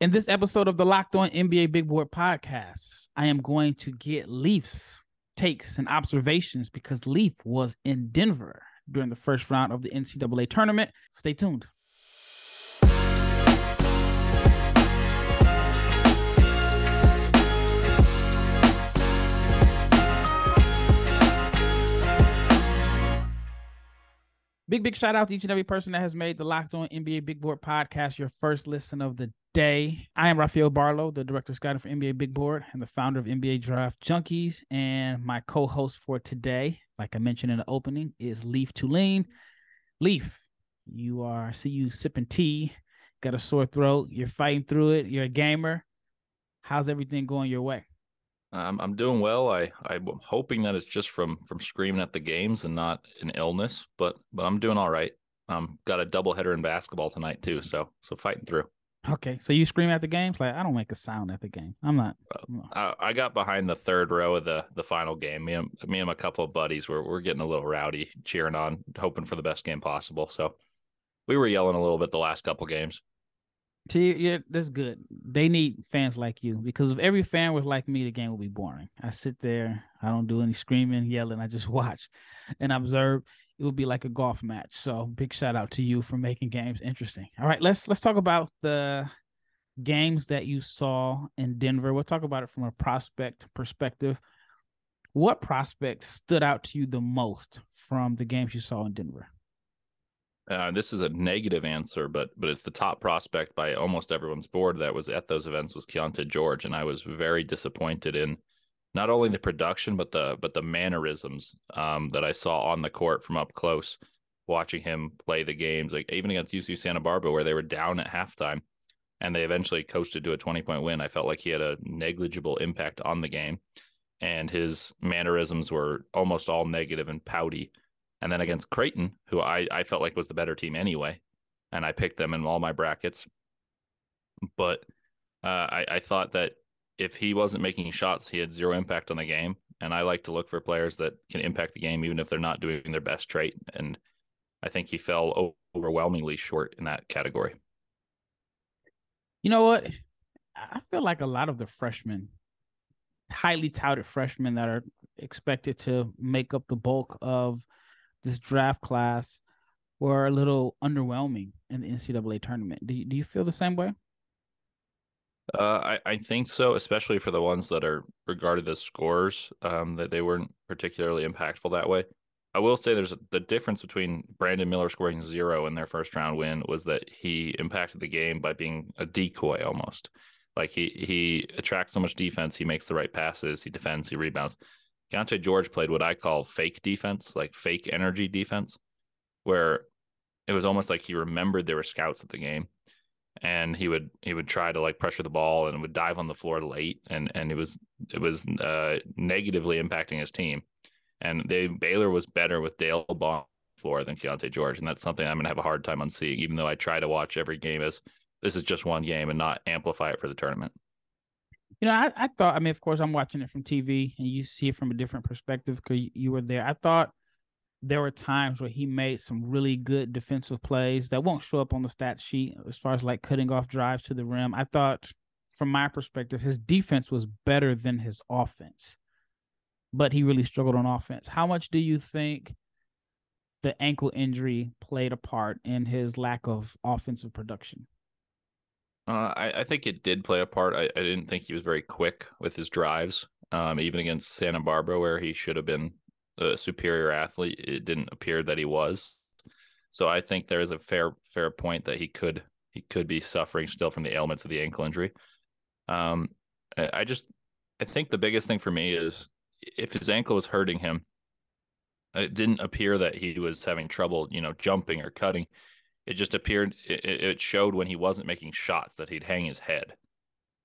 In this episode of the Locked On NBA Big Board podcast, I am going to get Leif's takes and observations because Leif was in Denver during the first round of the NCAA tournament. Stay tuned. Big, big shout out to each and every person that has made the Locked On NBA Big Board podcast your first listen of the day. I am Rafael Barlowe, the director of scouting for NBA Big Board and the founder of NBA Draft Junkies. And my co host for today, like I mentioned in the opening, is Leif Thulin. Leif, you are, I see you sipping tea, got a sore throat, you're fighting through it, you're a gamer. How's everything going your way? I'm I'm doing well. I I'm hoping that it's just from from screaming at the games and not an illness, but but I'm doing all right. Um, got a double header in basketball tonight too, so so fighting through. Okay, so you scream at the games like I don't make a sound at the game. I'm not. I, I got behind the third row of the the final game. Me and me and a couple of buddies were we're getting a little rowdy, cheering on, hoping for the best game possible. So we were yelling a little bit the last couple games. See, yeah, that's good. They need fans like you because if every fan was like me, the game would be boring. I sit there, I don't do any screaming, yelling. I just watch and observe. It would be like a golf match. So, big shout out to you for making games interesting. All right, let's let's talk about the games that you saw in Denver. We'll talk about it from a prospect perspective. What prospect stood out to you the most from the games you saw in Denver? Uh, this is a negative answer, but but it's the top prospect by almost everyone's board that was at those events was Keyonte George, and I was very disappointed in not only the production but the but the mannerisms um, that I saw on the court from up close, watching him play the games, like even against UC Santa Barbara where they were down at halftime, and they eventually coasted to a twenty point win. I felt like he had a negligible impact on the game, and his mannerisms were almost all negative and pouty and then against Creighton, who I, I felt like was the better team anyway, and I picked them in all my brackets. But uh, I, I thought that if he wasn't making shots, he had zero impact on the game. And I like to look for players that can impact the game, even if they're not doing their best trait. And I think he fell overwhelmingly short in that category. You know what? I feel like a lot of the freshmen, highly touted freshmen that are expected to make up the bulk of this draft class were a little underwhelming in the NCAA tournament. Do you, do you feel the same way? Uh, I, I think so, especially for the ones that are regarded as scores, um, that they weren't particularly impactful that way. I will say there's a, the difference between Brandon Miller scoring zero in their first round win was that he impacted the game by being a decoy almost. Like he he attracts so much defense, he makes the right passes, he defends, he rebounds. Keyonte George played what I call fake defense, like fake energy defense, where it was almost like he remembered there were scouts at the game and he would he would try to like pressure the ball and would dive on the floor late and and it was it was uh, negatively impacting his team and they Baylor was better with Dale Ball floor than Keyonte George and that's something I'm gonna have a hard time on seeing even though I try to watch every game as this is just one game and not amplify it for the tournament. You know, I, I thought, I mean, of course, I'm watching it from TV and you see it from a different perspective because you were there. I thought there were times where he made some really good defensive plays that won't show up on the stat sheet as far as like cutting off drives to the rim. I thought, from my perspective, his defense was better than his offense, but he really struggled on offense. How much do you think the ankle injury played a part in his lack of offensive production? Uh, I, I, think it did play a part. I, I, didn't think he was very quick with his drives, um, even against Santa Barbara, where he should have been a superior athlete. It didn't appear that he was. So I think there is a fair fair point that he could he could be suffering still from the ailments of the ankle injury. Um, I just I think the biggest thing for me is if his ankle was hurting him, it didn't appear that he was having trouble, you know, jumping or cutting it just appeared it, it showed when he wasn't making shots that he'd hang his head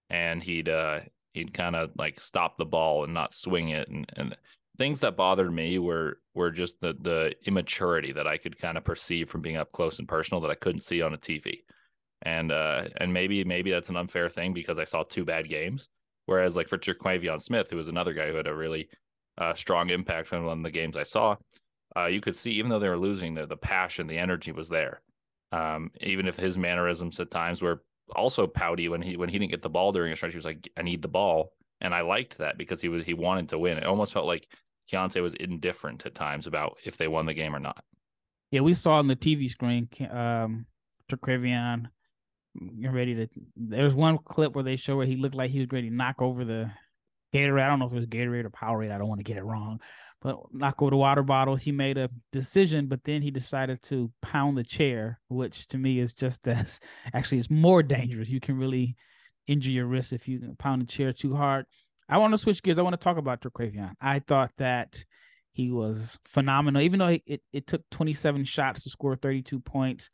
and he'd uh he'd kind of like stop the ball and not swing it and, and things that bothered me were were just the the immaturity that I could kind of perceive from being up close and personal that I couldn't see on a TV. And uh and maybe maybe that's an unfair thing because I saw two bad games. Whereas like for Terquavion Smith, who was another guy who had a really uh, strong impact on one of the games I saw, uh, you could see even though they were losing, the the passion, the energy was there. Um, even if his mannerisms at times were also pouty when he when he didn't get the ball during a stretch. He was like, "I need the ball," and I liked that because he was he wanted to win. It almost felt like Keyonte was indifferent at times about if they won the game or not. Yeah, we saw on the TV screen, um, Terquavion you're ready to. There's one clip where they show where he looked like he was ready to knock over the Gatorade. I don't know if it was Gatorade or Powerade. I don't want to get it wrong, but knock over the water bottles. He made a decision, but then he decided to pound the chair, which to me is just as actually it's more dangerous. You can really injure your wrist if you pound the chair too hard. I want to switch gears. I want to talk about Terquavion. I thought that he was phenomenal, even though it, it took 27 shots to score 32 points.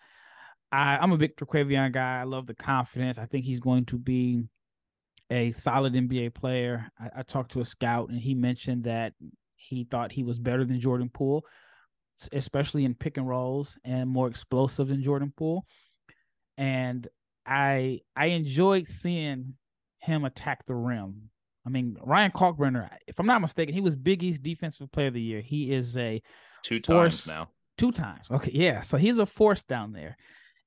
I, I'm a big Terquavion guy. I love the confidence. I think he's going to be a solid NBA player. I, I, talked to a scout and he mentioned that he thought he was better than Jordan Poole, especially in pick and rolls and more explosive than Jordan Poole. And I I enjoyed seeing him attack the rim. I mean, Ryan Kalkbrenner, if I'm not mistaken, he was Big East Defensive Player of the Year. He is a two force, times now. Two times. Okay, yeah. So he's a force down there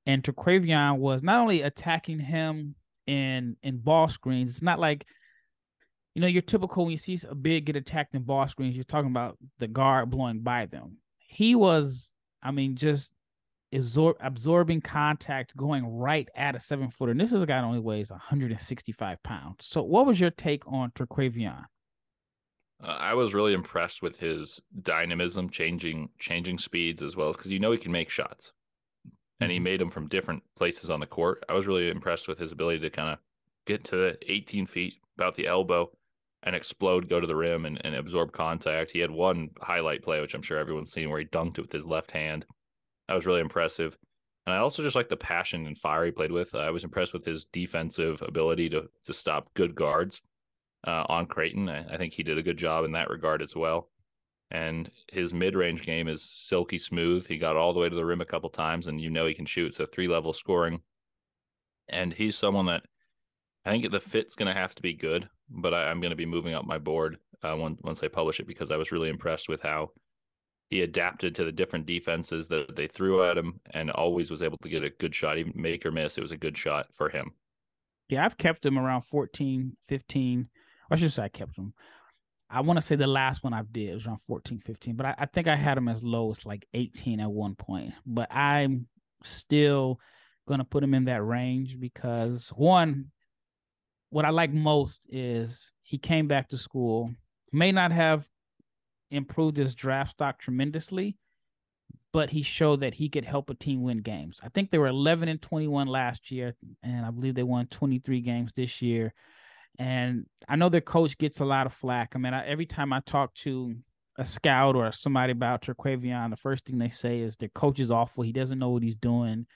and Terquavion was not only attacking him in in ball screens. It's not like you know your typical when you see a big get attacked in ball screens. You're talking about the guard blowing by them. He was, I mean, just absor- absorbing contact, going right at a seven footer. And this is a guy that only weighs 165 pounds. So, what was your take on Terquavion? Uh, I was really impressed with his dynamism, changing changing speeds as well, because you know he can make shots and he mm-hmm. made them from different places on the court. I was really impressed with his ability to kind of get to 18 feet, about the elbow, and explode, go to the rim, and, and absorb contact. He had one highlight play, which I'm sure everyone's seen, where he dunked it with his left hand. That was really impressive. And I also just like the passion and fire he played with. I was impressed with his defensive ability to to stop good guards uh, on Creighton. I, I think he did a good job in that regard as well and his mid-range game is silky smooth. He got all the way to the rim a couple times, and you know he can shoot. So three-level scoring, and he's someone that I think the fit's going to have to be good. But I, am going to be moving up my board uh, once once I publish it because I was really impressed with how he adapted to the different defenses that they threw at him, and always was able to get a good shot, even make or miss. It was a good shot for him. Yeah, I've kept him around 14, 15. I should say I kept him I want to say the last one I did was around 14, 15, but I, I, think I had him as low as like 18 at one point. But I'm still going to put him in that range because one, what I like most is he came back to school, may not have improved his draft stock tremendously, but he showed that he could help a team win games. I think they were 11 and 21 last year, and I believe they won 23 games this year. And I know their coach gets a lot of flack. I mean, I, every time I talk to a scout or somebody about Terquavion, the first thing they say is their coach is awful. He doesn't know what he's doing,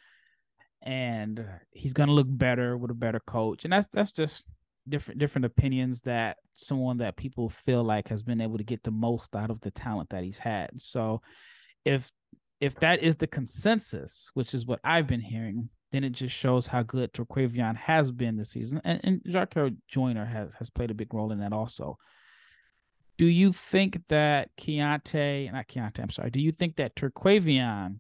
and he's gonna look better with a better coach. And that's that's just different different opinions that someone that people feel like has been able to get the most out of the talent that he's had. So, if if that is the consensus, which is what I've been hearing, then it just shows how good Terquavion has been this season. And, and Jarkel Joiner has, has played a big role in that also. Do you think that Keyonte, not Keyonte, I'm sorry, do you think that Terquavion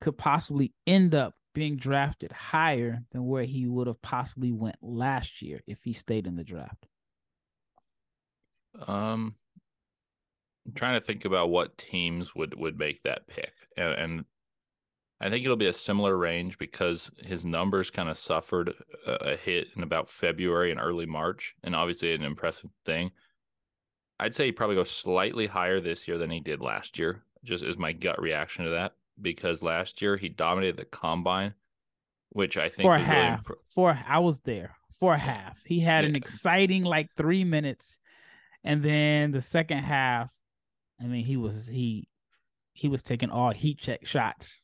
could possibly end up being drafted higher than where he would have possibly went last year if he stayed in the draft? Um, I'm trying to think about what teams would would make that pick, and, and I think it'll be a similar range because his numbers kind of suffered a, hit in about February and early March, and obviously an impressive thing. I'd say he probably goes slightly higher this year than he did last year, just as my gut reaction to that. Because last year he dominated the combine, which I think for a half. Really for I was there for a half. He had yeah. an exciting like three minutes, and then the second half, I mean, he was he he was taking all heat check shots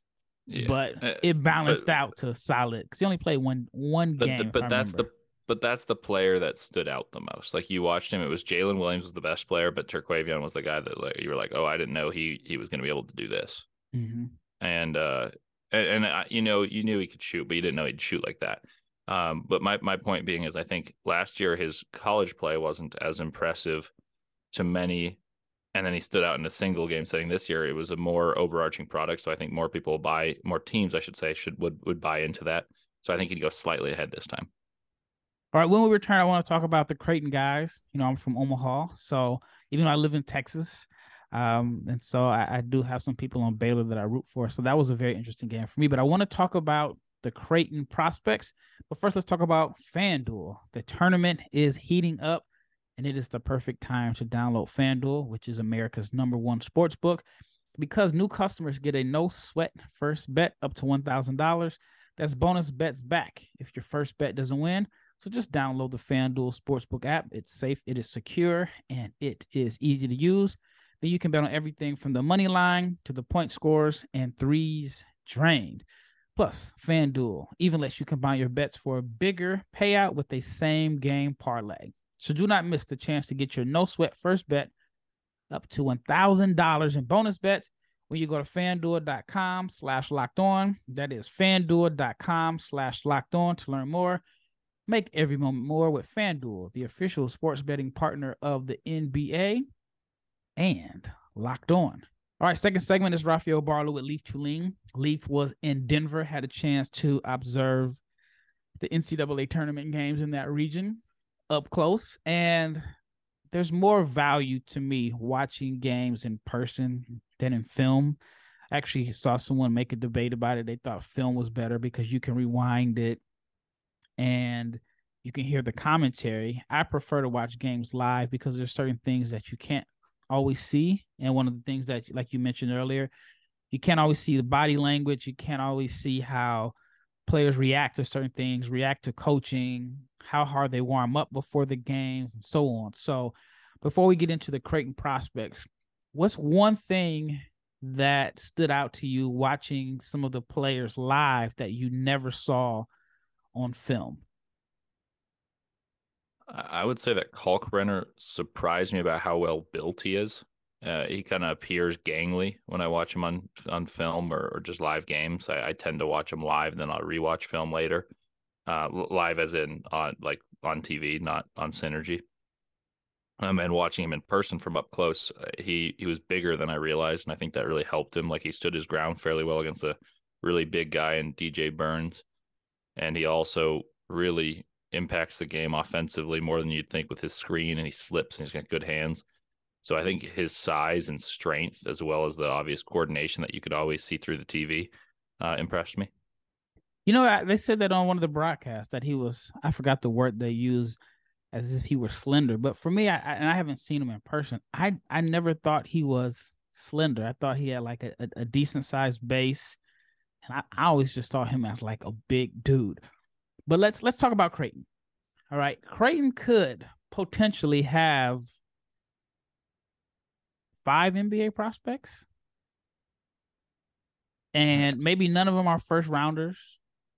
yeah. but uh, it balanced but, out to solid because he only played one one but game. The, but that's remember. the but that's the player that stood out the most. Like you watched him, it was Jalen Williams was the best player, but Terquavion was the guy that like, you were like, oh, I didn't know he he was going to be able to do this. Mm-hmm. And uh, and, and you know, you knew he could shoot, but you didn't know he'd shoot like that. Um, but my my point being is, I think last year his college play wasn't as impressive to many and then he stood out in a single game setting this year. It was a more overarching product, so I think more people buy, more teams, I should say, should would would buy into that. So I think he'd go slightly ahead this time. All right, when we return, I want to talk about the Creighton guys. You know, I'm from Omaha, so even though I live in Texas, um, and so I, I, do have some people on Baylor that I root for. So that was a very interesting game for me. But I want to talk about the Creighton prospects. But first, let's talk about FanDuel. The tournament is heating up, and it is the perfect time to download FanDuel, which is America's number one sports book, because new customers get a no sweat first bet up to $1,000. That's bonus bets back if your first bet doesn't win. So just download the FanDuel Sportsbook app. It's safe, it is secure, and it is easy to use. Then you can bet on everything from the money line to the point scores and threes drained. Plus, FanDuel even lets you combine your bets for a bigger payout with a same game parlay. So do not miss the chance to get your no sweat first bet up to $1,000 in bonus bets when you go to fanduel.com slash locked on. That is fanduel.com slash locked on to learn more. Make every moment more with FanDuel, the official sports betting partner of the NBA and locked on. All right, second segment is Rafael Barlowe with Leif Thulin. Leif was in Denver, had a chance to observe the NCAA tournament games in that region up close. And there's more value to me watching games in person than in film. I actually saw someone make a debate about it. They thought film was better because you can rewind it and you can hear the commentary. I prefer to watch games live because there's certain things that you can't always see. And one of the things that, like you mentioned earlier, you can't always see the body language. You can't always see how players react to certain things, react to coaching, how hard they warm up before the games, and so on. So, before we get into the Creighton prospects, what's one thing that stood out to you watching some of the players live that you never saw on film? I would say that Kalkbrenner surprised me about how well built he is. Uh, he kind of appears gangly when I watch him on on film or, or just live games. I, I, tend to watch him live, then I'll rewatch film later. Uh, live as in on like on TV, not on Synergy. Um, and watching him in person from up close, uh, he he was bigger than I realized, and I think that really helped him. Like he stood his ground fairly well against a really big guy in DJ Burns, and he also really impacts the game offensively more than you'd think with his screen and he slips and he's got good hands. So I think his size and strength, as well as the obvious coordination that you could always see through the TV, uh, impressed me. You know, they said that on one of the broadcasts that he was, I forgot the word they used, as if he were slender. But for me, I, and I haven't seen him in person, I, I never thought he was slender. I thought he had like a, a, a decent sized base. And I, I always just saw him as like a big dude. But let's let's talk about Creighton. All right, Creighton could potentially have five NBA prospects, and maybe none of them are first rounders,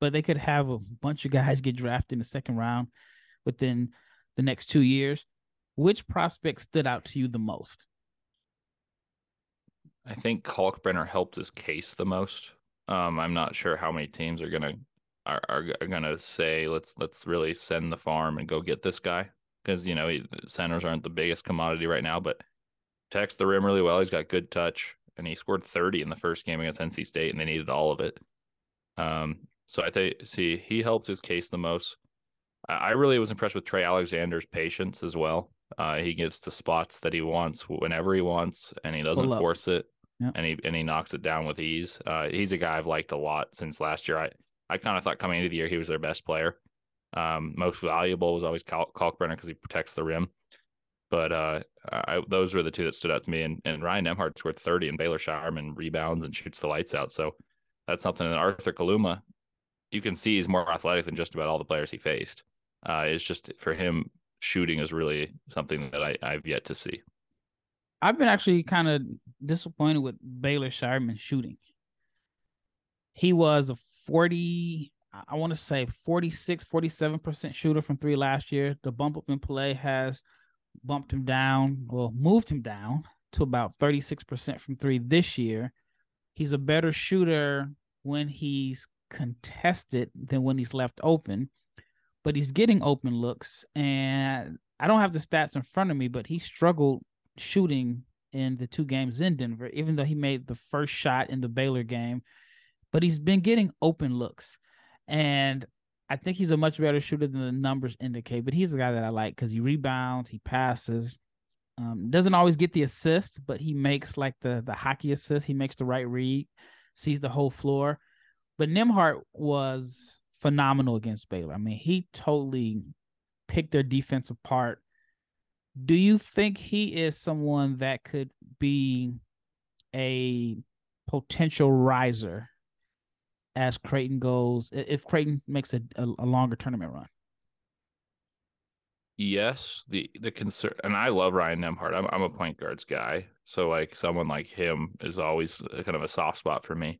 but they could have a bunch of guys get drafted in the second round within the next two years. Which prospect stood out to you the most? I think Kalkbrenner helped his case the most. Um, I'm not sure how many teams are going to are, are, are going to say let's let's really send the farm and go get this guy because you know he, centers aren't the biggest commodity right now, but protects the rim really well. He's got good touch, and he scored 30 in the first game against NC State, and they needed all of it. Um, so I think see he helped his case the most. I, I really was impressed with Trey Alexander's patience as well. Uh, he gets to spots that he wants whenever he wants, and he doesn't force it. Yep. And he and he knocks it down with ease. Uh, he's a guy I've liked a lot since last year. I I kind of thought coming into the year he was their best player. Um, most valuable was always Kalk- Kalkbrenner because he protects the rim. But uh, I, those were the two that stood out to me. And, and Ryan Nembhard scored 30 and Baylor Scheierman rebounds and shoots the lights out. So that's something that Arthur Kaluma, you can see he's more athletic than just about all the players he faced. Uh, it's just for him, shooting is really something that I, I've yet to see. I've been actually kind of disappointed with Baylor Scheierman shooting. He was a 40, I want to say 46, 47% shooter from three last year. The bump up in play has bumped him down, well, moved him down to about 36% from three this year. He's a better shooter when he's contested than when he's left open, but he's getting open looks. And I don't have the stats in front of me, but he struggled shooting in the two games in Denver, even though he made the first shot in the Baylor game but he's been getting open looks. And I think he's a much better shooter than the numbers indicate, but he's the guy that I like because he rebounds, he passes, um, doesn't always get the assist, but he makes like the the hockey assist. He makes the right read, sees the whole floor. But Nembhard was phenomenal against Baylor. I mean, he totally picked their defense apart. Do you think he is someone that could be a potential riser as Creighton goes if Creighton makes a, a, a longer tournament run? Yes, the the concern, and I love Ryan Nembhard. I'm I'm a point guards guy, so like someone like him is always kind of a soft spot for me.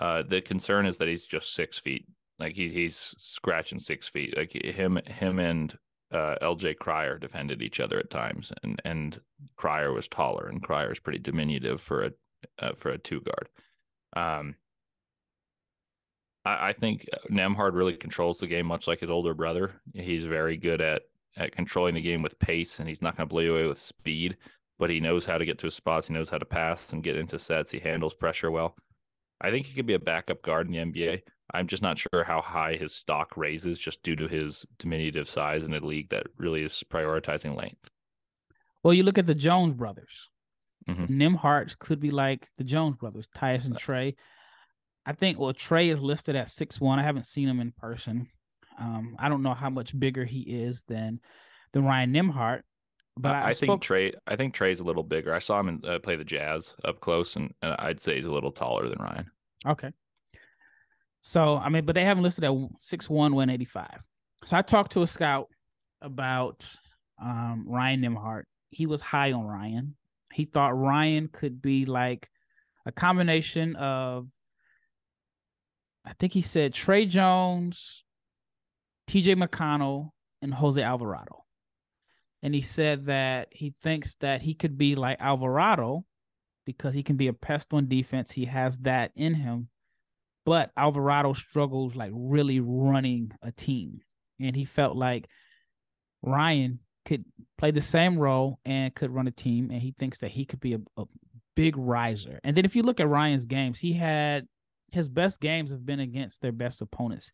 Uh, the concern is that he's just six feet. Like he he's scratching six feet. Like him him and uh, LJ Cryer defended each other at times, and and Cryer was taller, and Cryer is pretty diminutive for a uh, for a two guard. Um, I, I think Nembhard really controls the game, much like his older brother. He's very good at at controlling the game with pace, and he's not going to blow you away with speed. But he knows how to get to his spots. He knows how to pass and get into sets. He handles pressure well. I think he could be a backup guard in the NBA. I'm just not sure how high his stock raises just due to his diminutive size in a league that really is prioritizing length. Well, you look at the Jones brothers. Mm-hmm. Could be like the Jones brothers, Tyus and Tre. I think well, Tre is listed at six one. I haven't seen him in person. Um, I don't know how much bigger he is than than Ryan Nembhard, But I, I spoke... think Tre. I think Tre's a little bigger. I saw him in, uh, play the Jazz up close, and, and I'd say he's a little taller than Ryan. Okay. So I mean, but they haven't listed at six one, one eighty five. So I talked to a scout about um, Ryan Nembhard. He was high on Ryan. He thought Ryan could be like a combination of, I think he said Tre Jones, TJ McConnell, and Jose Alvarado. And he said that he thinks that he could be like Alvarado because he can be a pest on defense. He has that in him. But Alvarado struggles like really running a team. And he felt like Ryan could play the same role and could run a team, and he thinks that he could be a, a big riser. And then if you look at Ryan's games, he had his best games have been against their best opponents.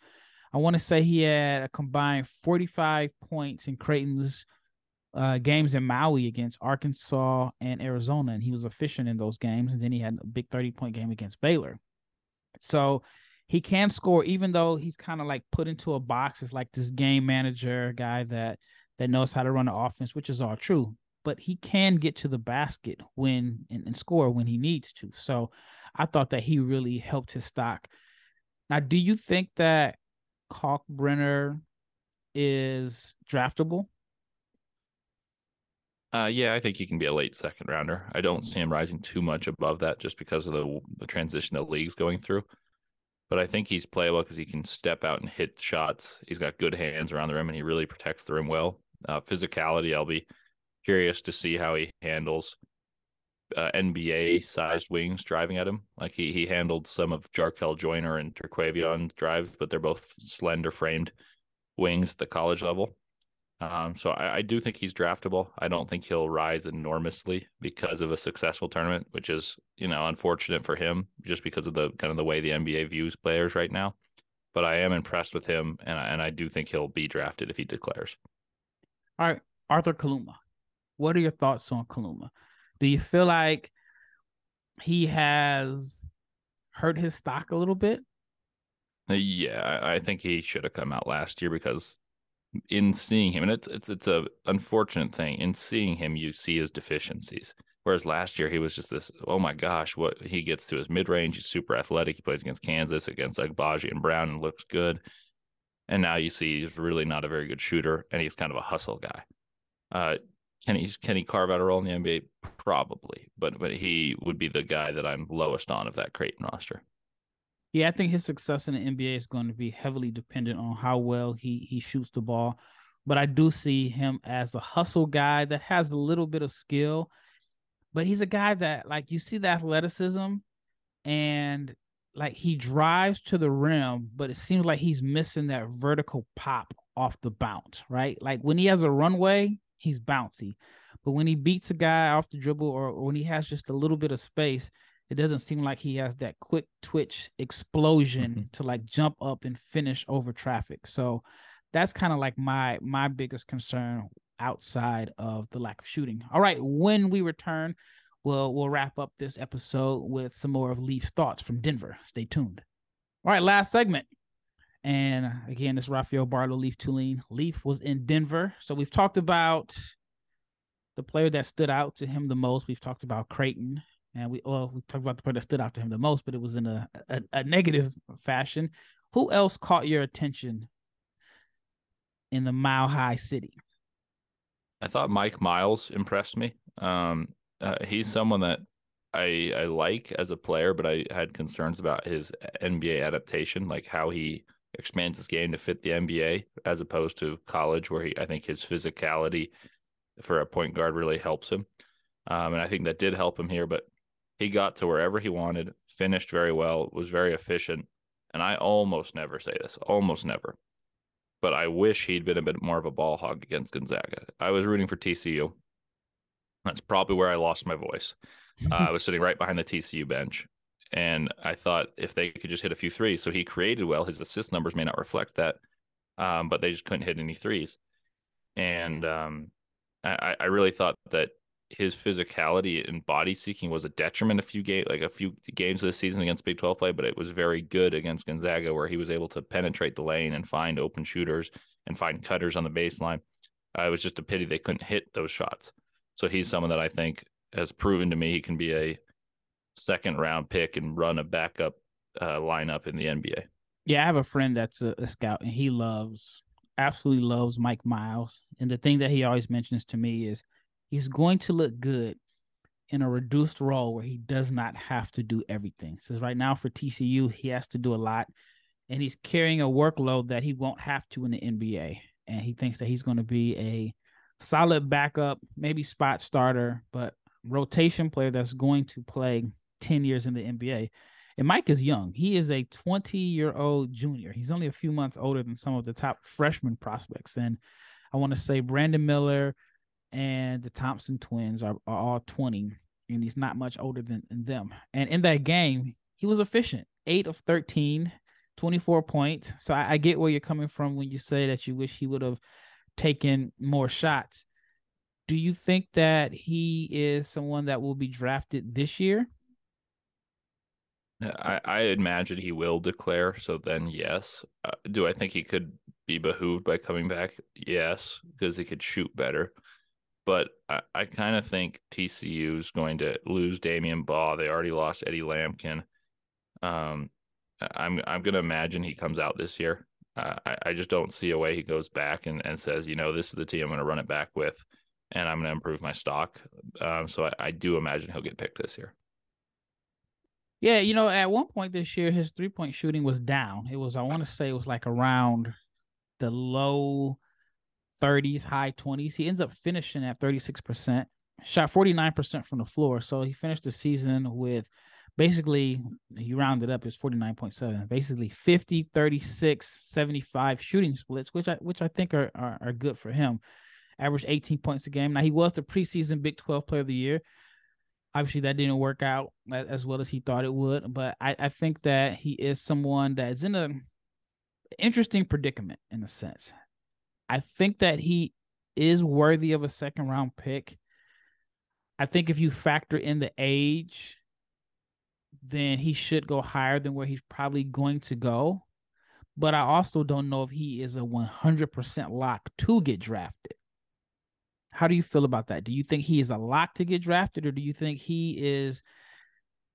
I want to say he had a combined 45 points in Creighton's uh, games in Maui against Arkansas and Arizona, and he was efficient in those games. And then he had a big 30 point game against Baylor. So he can score, even though he's kind of like put into a box as like this game manager guy that that knows how to run the offense, which is all true. But he can get to the basket when and, and score when he needs to. So I thought that he really helped his stock. Now, do you think that Kalkbrenner is draftable? Uh, yeah, I think he can be a late second rounder. I don't see him rising too much above that just because of the, the transition the league's going through. But I think he's playable because he can step out and hit shots. He's got good hands around the rim and he really protects the rim well. Uh, physicality, I'll be curious to see how he handles uh, NBA sized wings driving at him. Like he he handled some of Jarkel Joiner and Terquavion drives, but they're both slender framed wings at the college level. Um, so I, I, do think he's draftable. I don't think he'll rise enormously because of a successful tournament, which is you know unfortunate for him just because of the kind of the way the NBA views players right now. But I am impressed with him, and I, and I do think he'll be drafted if he declares. All right, Arthur Kaluma. What are your thoughts on Kaluma? Do you feel like he has hurt his stock a little bit? Uh, yeah, I think he should have come out last year because in seeing him, and it's it's it's a unfortunate thing. In seeing him, you see his deficiencies. Whereas last year he was just this, oh my gosh, what he gets to his mid range, he's super athletic. He plays against Kansas, against Agbaji and Braun, and looks good. And now you see he's really not a very good shooter, and he's kind of a hustle guy. Uh, can he can he carve out a role in the NBA? Probably, but but he would be the guy that I'm lowest on of that Creighton roster. Yeah, I think his success in the NBA is going to be heavily dependent on how well he he shoots the ball. But I do see him as a hustle guy that has a little bit of skill, but he's a guy that like you see the athleticism and like he drives to the rim, but it seems like he's missing that vertical pop off the bounce, right? Like when he has a runway, he's bouncy. But when he beats a guy off the dribble or, or when he has just a little bit of space, it doesn't seem like he has that quick twitch explosion Mm-hmm. to like jump up and finish over traffic. So that's kind of like my my biggest concern outside of the lack of shooting. All right, when we return, we'll we'll wrap up this episode with some more of Leif's thoughts from Denver. Stay tuned. All right, last segment. And again, this is Rafael Barlowe, Leif Thulin. Leif was in Denver. So we've talked about the player that stood out to him the most. We've talked about Creighton. And we well, we talked about the player that stood out to him the most, but it was in a, a, a negative fashion. Who else caught your attention in the Mile High City? I thought Mike Miles impressed me. Um, uh, he's someone that I I like as a player, but I had concerns about his NBA adaptation, like how he expands his game to fit the NBA as opposed to college, where he I think his physicality for a point guard really helps him. Um, and I think that did help him here, but he got to wherever he wanted, finished very well, was very efficient. And I almost never say this, almost never but I wish he'd been a bit more of a ball hog against Gonzaga. I was rooting for TCU. That's probably where I lost my voice. Uh, I was sitting right behind the TCU bench, and I thought if they could just hit a few threes, so he created well. His assist numbers may not reflect that, um, but they just couldn't hit any threes. And um, I, I really thought that his physicality and body seeking was a detriment a few game like a few games the season against Big 12 play, but it was very good against Gonzaga where he was able to penetrate the lane and find open shooters and find cutters on the baseline. Uh, it was just a pity they couldn't hit those shots. So he's someone that I think has proven to me he can be a second round pick and run a backup uh, lineup in the NBA. Yeah, I have a friend that's a, a scout and he loves absolutely loves Mike Miles. And the thing that he always mentions to me is he's going to look good in a reduced role where he does not have to do everything. So right now for TCU, he has to do a lot and he's carrying a workload that he won't have to in the NBA. And he thinks that he's going to be a solid backup, maybe spot starter, but rotation player that's going to play 10 years in the NBA. And Mike is young. He is a 20 year old junior. He's only a few months older than some of the top freshman prospects. And I want to say Brandon Miller and the Thompson twins are, are all 20, and he's not much older than, them. And in that game, he was efficient eight of 13, 24 points. So I, I get where you're coming from when you say that you wish he would have taken more shots. Do you think that he is someone that will be drafted this year? I, I imagine he will declare. So then, yes. Uh, do I think he could be behooved by coming back? Yes, because he could shoot better. But I, I kind of think TCU is going to lose Damion Baugh. They already lost Eddie Lampkin. Um, I'm I'm going to imagine he comes out this year. Uh, I, I just don't see a way he goes back and, and says, you know, this is the team I'm going to run it back with, and I'm going to improve my stock. Um, so I, I do imagine he'll get picked this year. Yeah, you know, at one point this year, his three point shooting was down. It was, I want to say, it was like around the low 30s, high 20s. He ends up finishing at 36%, shot 49% from the floor. So he finished the season with basically, he rounded up his 49.7, basically 50, 36, 75 shooting splits, which I which I think are, are, are good for him. Averaged 18 points a game. Now he was the preseason Big 12 player of the year obviously that didn't work out as well as he thought it would but i, I think that he is someone that's in a interesting predicament in a sense. I think that he is worthy of a second round pick. I think if you factor in the age then he should go higher than where he's probably going to go. But i also don't know if he is a 100% lock to get drafted how do you feel about that? Do you think he is a lock to get drafted, or do you think he is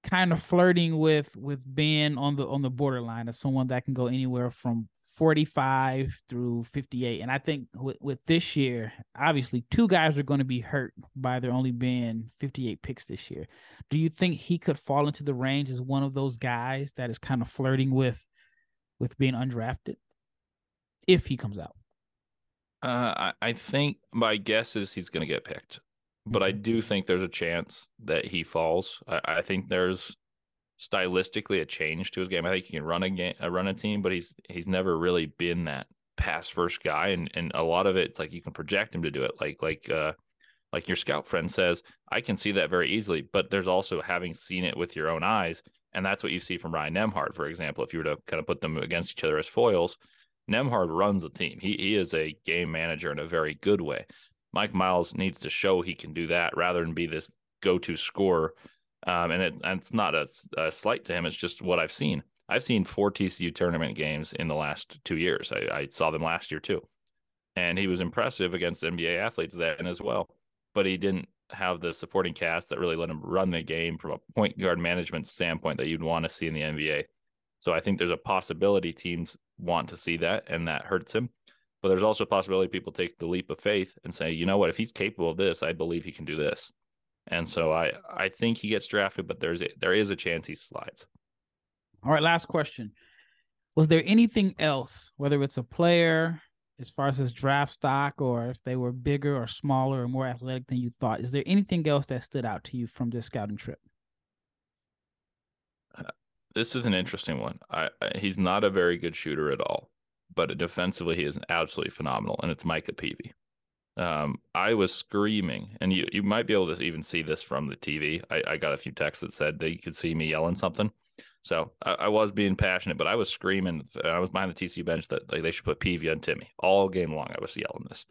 kind of flirting with with being on the on the borderline of someone that can go anywhere from 45 through 58? And I think with, with this year, obviously, two guys are going to be hurt by there only being 58 picks this year. Do you think he could fall into the range as one of those guys that is kind of flirting with with being undrafted if he comes out? Uh, I, I think my guess is he's going to get picked, but I do think there's a chance that he falls. I, I think there's stylistically a change to his game. I think he can run a game, uh, run a team, but he's he's never really been that pass first guy, and and a lot of it, it's like you can project him to do it, like like uh, like your scout friend says, I can see that very easily, but there's also having seen it with your own eyes. And that's what you see from Ryan Nembhard, for example. If you were to kind of put them against each other as foils, Nembhard runs the team. He he is a game manager in a very good way. Mike Miles needs to show he can do that rather than be this go-to scorer. Um, and, it, and it's not a, a, slight to him. It's just what I've seen. I've seen four TCU tournament games in the last two years. I, I saw them last year too, and he was impressive against NBA athletes then as well. But he didn't have the supporting cast that really let him run the game from a point guard management standpoint that you'd want to see in the NBA. So I think there's a possibility teams want to see that, and that hurts him. But there's also a possibility people take the leap of faith and say, you know what, if he's capable of this, I believe he can do this. And so I I think he gets drafted, but there's a, there is a chance he slides. All right, last question. Was there anything else, whether it's a player, as far as his draft stock, or if they were bigger or smaller or more athletic than you thought? Is there anything else that stood out to you from this scouting trip? Uh, this is an interesting one. I, I, he's not a very good shooter at all, but defensively he is absolutely phenomenal, and it's Micah Peavy. Um, I was screaming, and you you might be able to even see this from the TV. I, I got a few texts that said they could see me yelling something. So I, I, was being passionate, but I was screaming. I was behind the TCU bench that like, they should put Peavy on Timme all game long. I was yelling this.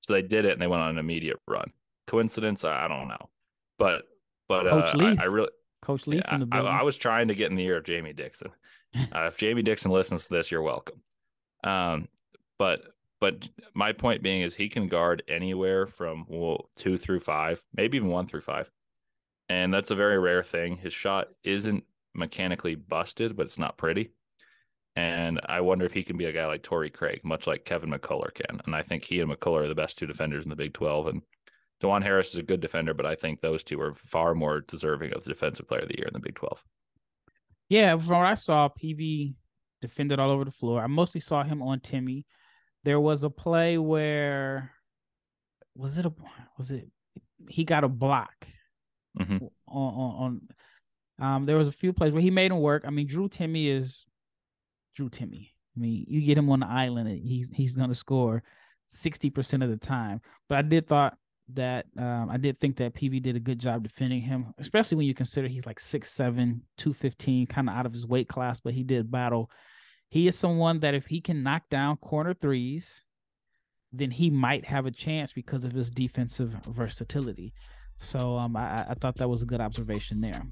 So they did it, and they went on an immediate run. Coincidence? I, I don't know, but but uh, I, I really Coach Lee yeah, from the building. I, I, was trying to get in the ear of Jamie Dixon. Uh, if Jamie Dixon listens to this, you're welcome. Um, but but my point being is he can guard anywhere from well, two through five, maybe even one through five, and that's a very rare thing. His shot isn't mechanically busted, but it's not pretty. And I wonder if he can be a guy like Torrey Craig, much like Kevin McCullar can. And I think he and McCullar are the best two defenders in the Big 12. And Dajuan Harris is a good defender, but I think those two are far more deserving of the defensive player of the year in the Big 12. Yeah, from what I saw, Peavy defended all over the floor. I mostly saw him on Timme. There was a play where was it a was it he got a block mm-hmm. on, on, on um there was a few plays where he made him work. I mean, Drew Timme is Drew Timme. I mean, you get him on the island, he's he's gonna score sixty percent of the time. But I did thought that um, I did think that Peavy did a good job defending him, especially when you consider he's like 6'7, 215, kind of out of his weight class, but he did battle. He is someone that if he can knock down corner threes, then he might have a chance because of his defensive versatility. So um, I, I thought that was a good observation there.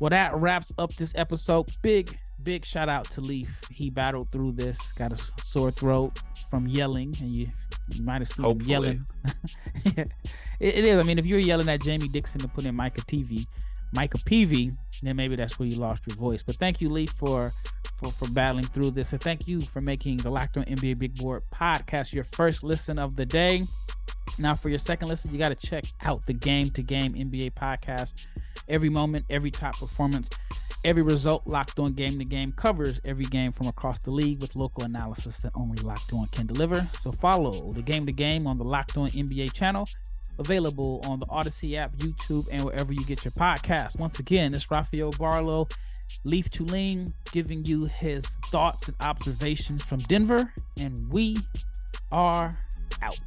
Well, that wraps up this episode. Big, big shout out to Leif. He battled through this, got a sore throat from yelling, and you you might have seen Hopefully. him yelling. it, it is. I mean, if you're yelling at Jamie Dixon to put in Micah TV, Micah Peavy, then maybe that's where you lost your voice. But thank you, Lee, for for for battling through this, and thank you for making the Locked On NBA Big Board podcast your first listen of the day. Now, for your second listen, you got to check out the Game to Game NBA podcast. Every moment, every top performance, every result, Locked On Game to Game covers every game from across the league with local analysis that only Locked On can deliver. So follow the Game to Game on the Locked On NBA channel, available on the Odyssey app, YouTube, and wherever you get your podcast. Once again, it's Rafael Barlowe, Leif Thulin, giving you his thoughts and observations from Denver, and we are out.